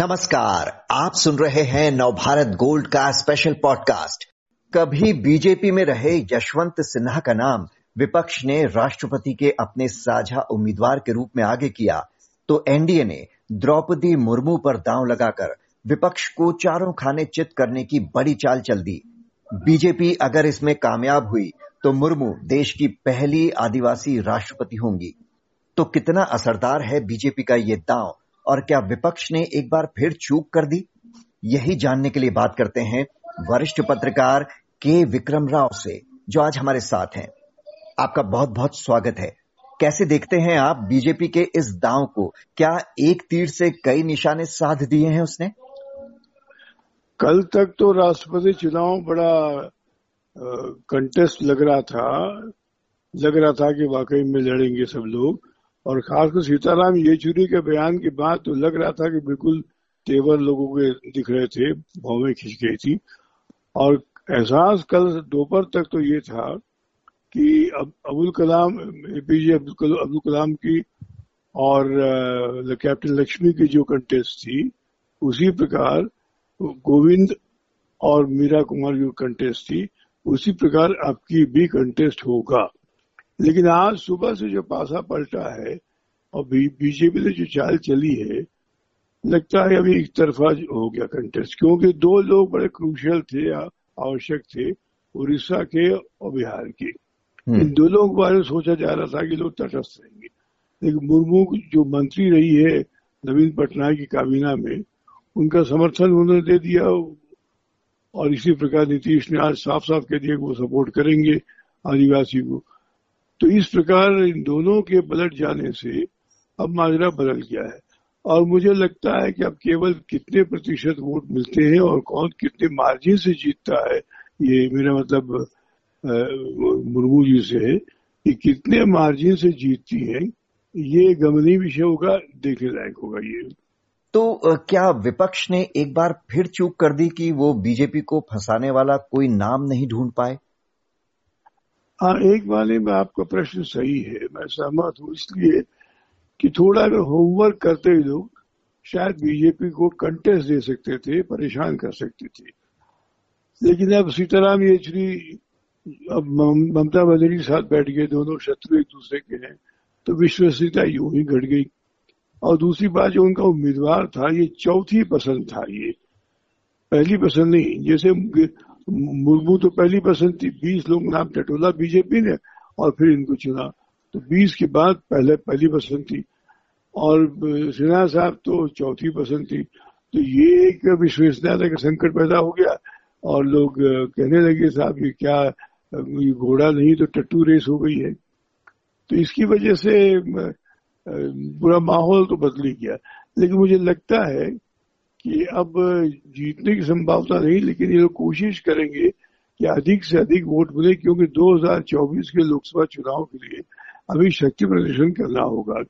नमस्कार, आप सुन रहे हैं नवभारत गोल्ड का स्पेशल पॉडकास्ट कभी बीजेपी में रहे यशवंत सिन्हा का नाम, विपक्ष ने राष्ट्रपति के अपने साझा उम्मीदवार के रूप में आगे किया तो एनडीए ने द्रौपदी मुर्मू पर दांव लगाकर विपक्ष को चारों खाने चित करने की बड़ी चाल चल दी। बीजेपी अगर इसमें कामयाब हुई तो मुर्मू देश की पहली आदिवासी राष्ट्रपति होंगी। तो कितना असरदार है बीजेपी का ये दांव और क्या विपक्ष ने एक बार फिर चूक कर दी? यही जानने के लिए बात करते हैं वरिष्ठ पत्रकार के विक्रम राव से, जो आज हमारे साथ हैं। आपका बहुत बहुत स्वागत है। कैसे देखते हैं आप बीजेपी के इस दांव को? क्या एक तीर से कई निशाने साध दिए हैं उसने? कल तक तो राष्ट्रपति चुनाव बड़ा कंटेस्ट लग रहा था। लग रहा था कि वाकई में लड़ेंगे सब लोग। और खासकर सीताराम येचुरी के बयान के बाद तो लग रहा था कि बिल्कुल तेवर लोगों के दिख रहे थे, भौवें खिंच गई थी। और एहसास कल दोपहर तक तो ये था कि अब अबुल कलाम एपीजे अब्दुल कलाम की और कैप्टन लक्ष्मी की जो कंटेस्ट थी, उसी प्रकार गोविंद और मीरा कुमार जो कंटेस्ट थी, उसी प्रकार आपकी भी कंटेस्ट होगा। लेकिन आज सुबह से जो पासा पलटा है और बीजेपी ने जो चाल चली है लगता है अभी एक तरफा हो गया कंटेस्ट क्योंकि दो लोग बड़े क्रूशियल थे आवश्यक थे उड़ीसा के और बिहार के। हम्म। इन दोनों के बारे में सोचा जा रहा था कि लोग तटस्थ रहेंगे। लेकिन मुर्मू जो मंत्री रही है नवीन पटनायक की काबीना में उनका समर्थन उन्होंने दे दिया और इसी प्रकार नीतीश ने आज साफ़ साफ़ कह दिया कि वो सपोर्ट करेंगे आदिवासी को। तो इस प्रकार इन दोनों के पलट जाने से अब माजरा बदल गया है। और मुझे लगता है कि अब केवल कितने प्रतिशत वोट मिलते हैं और कौन कितने मार्जिन से जीतता है, ये मेरा मतलब मुर्मू जी से है कि कितने मार्जिन से जीतती है, ये गमनी विषय होगा, देखने लायक होगा ये। तो क्या विपक्ष ने एक बार फिर चूक कर दी कि वो बीजेपी को फंसाने वाला कोई नाम नहीं ढूंढ पाए? हाँ एक वाले में आपका प्रश्न सही है, मैं सहमत हूँ, इसलिए कि थोड़ा अगर होमवर्क करते ही लोग, शायद बीजेपी को कंटेस्ट दे सकते थे, परेशान कर सकते थे। लेकिन अब सीताराम येचुरी अब ममता बनर्जी साथ बैठ गए, दोनों शत्रु एक दूसरे के हैं तो विश्वसनीयता यूँ ही घट गई। और दूसरी बात जो उनका उम्मीदवार था, ये चौथी पसंद था ये। पहली पसंद नहीं, जैसे मुर्मू तो पहली पसंद थी, बीस लोग नाम टटोला बीजेपी ने और फिर इनको चुना। तो बीस के बाद पहले, पहली पसंद थी। और सिन्हा साहब तो चौथी पसंद थी। तो ये एक विश्वसनीयता का संकट पैदा हो गया और लोग कहने लगे, साहब, ये क्या ये घोड़ा नहीं तो टट्टू रेस हो गई है। तो इसकी वजह से पूरा माहौल तो बदल गया। लेकिन मुझे लगता है कि अब जीतने की संभावना नहीं लेकिन ये लोग कोशिश करेंगे कि अधिक से अधिक वोट मिले क्योंकि 2024 के लोकसभा चुनाव के लिए अभी शक्ति प्रदर्शन करना होगा।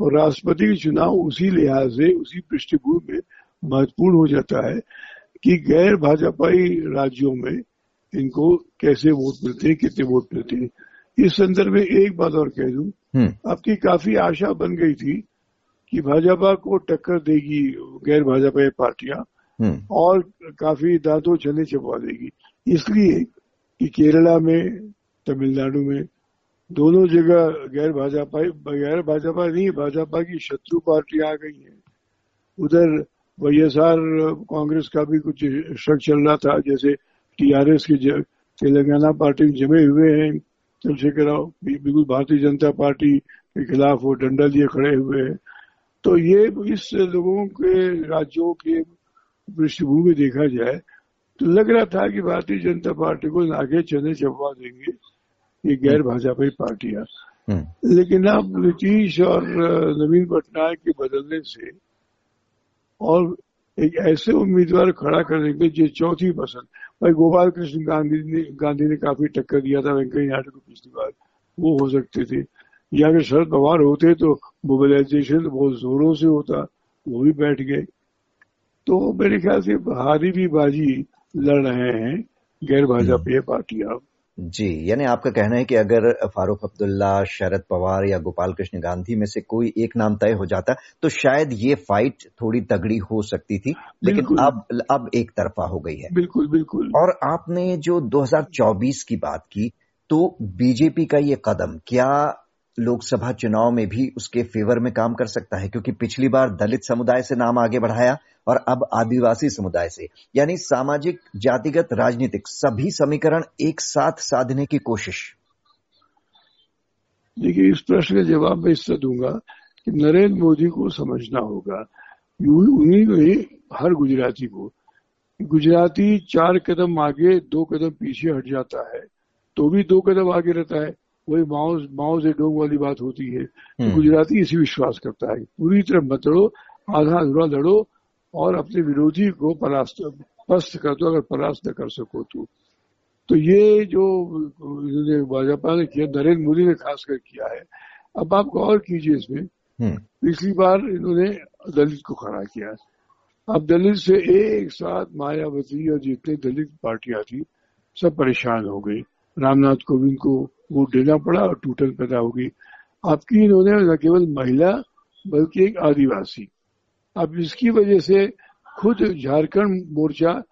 और राष्ट्रपति के चुनाव उसी लिहाज से उसी पृष्ठभूमि में महत्वपूर्ण हो जाता है कि गैर भाजपाई राज्यों में इनको कैसे वोट मिलते हैं कितने वोट मिलते हैं। इस संदर्भ में एक बात और कह दूँ। हम्म। आपकी काफ़ी आशा बन गई थी कि भाजपा को टक्कर देगी गैर भाजपा पार्टियाँ हम्म। और काफ़ी दांतों छने चबा देगी। इसलिए कि केरला में तमिलनाडु में दोनों जगह गैर भाजपा गैर भाजपा नहीं भाजपा की शत्रु पार्टी आ गई है। उधर वाईएसआर कांग्रेस का भी कुछ शक चल रहा था जैसे टीआरएस के तेलंगाना पार्टी में जमे हुए हैं चंद्रशेखर राव बिल्कुल भारतीय जनता पार्टी के खिलाफ वो डंडा लिए खड़े हुए हैं। तो ये इस लोगों के राज्यों के पृष्ठभूमि देखा जाए तो लग रहा था कि भारतीय जनता पार्टी को आगे चने चबवा देंगे। ये गैर भाजपा पार्टियाँ हम्म। लेकिन अब नीतीश और नवीन पटनायक के बदलने से और एक ऐसे उम्मीदवार खड़ा करने के जो चौथी पसंद भाई गोपाल कृष्ण गांधी ने गांधी ने काफ़ी टक्कर दिया था वेंकैया नायडू को पिछली बार वो हो सकते थे। या अगर शरद पवार होते तो मोबिलाइजेशन बहुत जोरों से होता वो भी बैठ गए। तो मेरे ख्याल से हारी भी बाजी लड़ रहे हैं गैर भाजपा पार्टियाँ। जी यानी आपका कहना है कि अगर फारूक अब्दुल्ला शरद पवार या गोपाल कृष्ण गांधी में से कोई एक नाम तय हो जाता तो शायद ये फाइट थोड़ी तगड़ी हो सकती थी लेकिन अब अब एक तरफा हो गई है। बिल्कुल बिल्कुल। और आपने जो 2024 की बात की तो बीजेपी का ये कदम क्या लोकसभा चुनाव में भी उसके फेवर में काम कर सकता है, क्योंकि पिछली बार दलित समुदाय से नाम आगे बढ़ाया और अब आदिवासी समुदाय से। यानी सामाजिक, जातिगत, राजनीतिक सभी समीकरण एक साथ साधने की कोशिश। देखिए, इस प्रश्न का जवाब मैं इससे दूँगा कि नरेंद्र मोदी को समझना होगा। उन्हीं को ही, हर गुजराती को। गुजराती चार कदम आगे, दो कदम पीछे हट जाता है तो भी दो कदम आगे रहता है। वही माओ माओ से डोंग वाली बात होती है तो हम्म। गुजराती इसी विश्वास करता है। पूरी तरह मत लड़ो आधा अधूरा लड़ो और अपने विरोधी को परास्त पस्त कर दो अगर परास्त न कर सको तो। तो ये जो भाजपा ने किया नरेंद्र मोदी ने खासकर किया है। अब आप गौर कीजिए इसमें हम्म। पिछली बार इन्होंने दलित को खड़ा किया। अब दलित से एक साथ मायावती और जितने दलित पार्टियाँ थी सब परेशान हो गई। रामनाथ कोविंद को वोट देना पड़ा और टूटल पैदा होगी आपकी इन्होंने न केवल महिला बल्कि एक आदिवासी। अब इसकी वजह से खुद झारखंड मोर्चा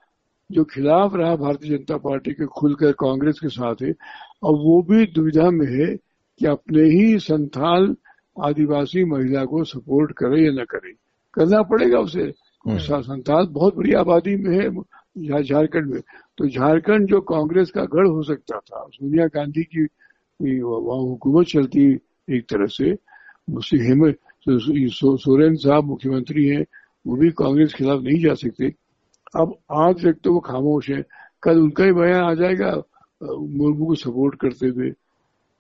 जो खिलाफ रहा भारतीय जनता पार्टी के खुलकर कांग्रेस के साथ है और वो भी दुविधा में है कि अपने ही संथाल आदिवासी महिला को सपोर्ट करे या न करे। करना पड़ेगा उसे। हम्म। संथाल बहुत बड़ी आबादी में है झारखंड में। तो झारखंड जो कांग्रेस का गढ़ हो सकता था, सोनिया गांधी की वहाँ हुकूमत चलती एक तरह से हेमंत सोरेन साहब मुख्यमंत्री हैं, वो भी कांग्रेस खिलाफ नहीं जा सकते। अब आज तक तो वो खामोश है। कल उनका ही बयान आ जाएगा, मुर्मू को सपोर्ट करते हुए।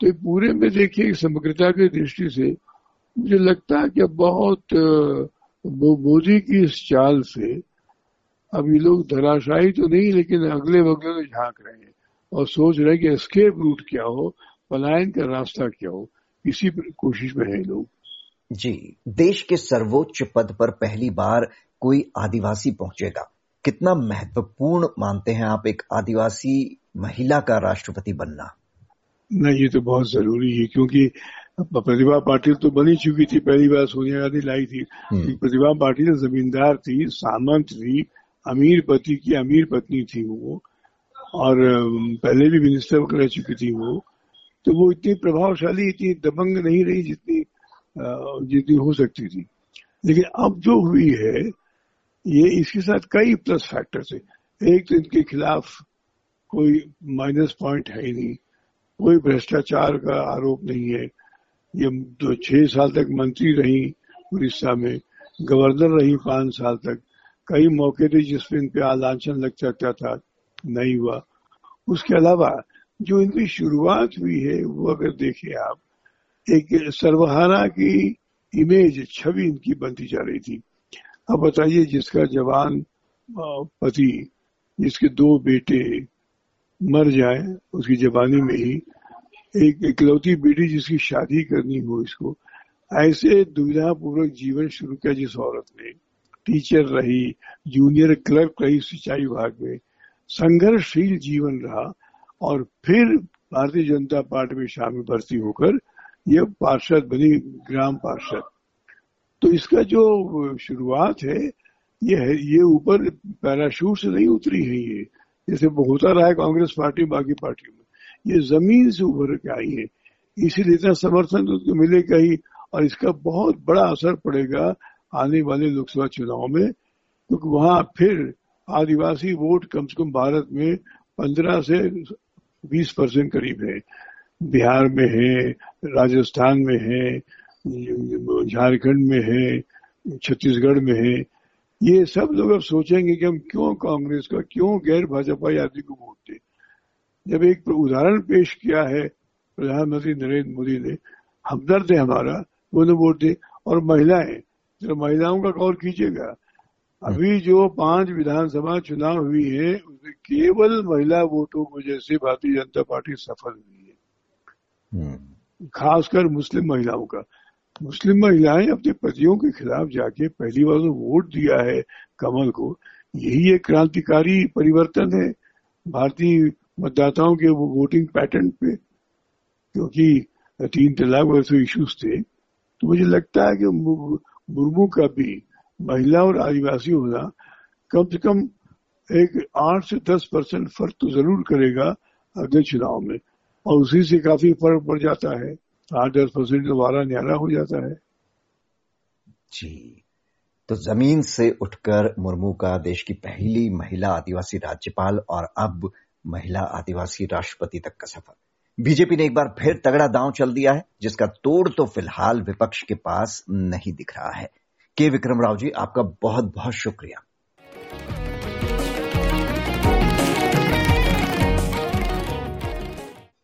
तो पूरे में देखिए समग्रता की दृष्टि से मुझे लगता है कि बहुत मोदी की इस चाल से अब ये लोग धराशायी तो नहीं लेकिन अगले बगले में झाँक रहे हैं और सोच रहे हैं कि एस्केप रूट क्या हो पलायन का रास्ता क्या हो। इसी कोशिश में है लोग। जी देश के सर्वोच्च पद पर पहली बार कोई आदिवासी पहुंचेगा। कितना महत्वपूर्ण मानते हैं आप एक आदिवासी महिला का राष्ट्रपति बनना। नहीं ये तो बहुत ज़रूरी है क्योंकि प्रतिभा पाटिल तो बनी चुकी थी पहली बार सोनिया गांधी लाई थी। हम्म। प्रतिभा पाटिल जमींदार थी सामंत थी अमीर पति की अमीर पत्नी थी वो, और पहले भी मिनिस्टर रह चुकी थी वो तो वो इतनी प्रभावशाली, इतनी दबंग नहीं रही जितनी जितनी हो सकती थी। लेकिन अब जो हुई है, ये इसके साथ कई प्लस फैक्टर्स है एक तो इनके खिलाफ कोई माइनस पॉइंट है ही नहीं। कोई भ्रष्टाचार का आरोप नहीं है। ये तो छह साल तक मंत्री रही उड़ीसा में गवर्नर रही पाँच साल तक। कई मौके थे जिसमें इन पे लग सकता था? नहीं हुआ। उसके अलावा जो इनकी शुरुआत हुई है, वो अगर देखें आप, एक सर्वहारा की इमेज छवि इनकी बनती जा रही थी। अब बताइए जिसका जवान पति, जिसके दो बेटे मर जाए, उसकी जवानी में ही एक इकलौती बेटी जिसकी शादी करनी हो इसको, ऐसे दुविधा पूर्वक जीवन शुरू किया जिस औरत ने। टीचर रही जूनियर क्लर्क रही सिंचाई विभाग में। संघर्षशील जीवन रहा और फिर भारतीय जनता पार्टी में शामिल भर्ती होकर ये पार्षद बनी, ग्राम पार्षद। तो इसका जो शुरुआत है ये ये ऊपर पैराशूट से नहीं उतरी है ये। जैसे होता रहा है कांग्रेस पार्टी, बाकी पार्टियों में। ये ज़मीन से उभर के आई है। इसीलिए इतना समर्थन तो मिलेगा ही और इसका बहुत बड़ा असर पड़ेगा आने वाले लोकसभा चुनाव में क्योंकि वहाँ फिर आदिवासी वोट कम से कम भारत में पंद्रह से बीस परसेंट करीब है। बिहार में है, राजस्थान में है, झारखंड में है, छत्तीसगढ़ में है। ये सब लोग अब सोचेंगे कि हम क्यों कांग्रेस का, क्यों गैर भाजपा आदि को वोट दें? जब एक उदाहरण पेश किया है प्रधानमंत्री नरेंद्र मोदी ने, हमदर्द है हमारा, वो वोट दे। और महिलाएँ जब महिलाओं का गौर कीजिएगा अभी जो पाँच विधानसभा चुनाव हुई है उसमें केवल महिला वोटों की वजह से भारतीय जनता पार्टी सफल हुई है। हम्म। खासकर मुस्लिम महिलाओं का। मुस्लिम महिलाएँ अपने पतियों के खिलाफ जाके पहली बार तो वोट दिया है कमल को। यही एक क्रांतिकारी परिवर्तन है भारतीय मतदाताओं के वो वोटिंग पैटर्न पे क्योंकि तीन तलाक वैसे इश्यूज़ थे। तो मुझे लगता है कि मुर्मू का भी महिला और आदिवासी होना कम से कम एक आठ से दस परसेंट फ़र्क तो ज़रूर करेगा अगले चुनाव में। और उसी से काफ़ी फ़र्क पड़ जाता है। आठ दस परसेंट दोबारा न्यारा हो जाता है। जी। तो ज़मीन से उठकर मुर्मू का देश की पहली महिला आदिवासी राज्यपाल और अब महिला आदिवासी राष्ट्रपति तक का सफ़र। बीजेपी ने एक बार फिर तगड़ा दांव चल दिया है, जिसका तोड़ तो फ़िलहाल विपक्ष के पास नहीं दिख रहा है। के विक्रम राव जी, आपका बहुत बहुत शुक्रिया।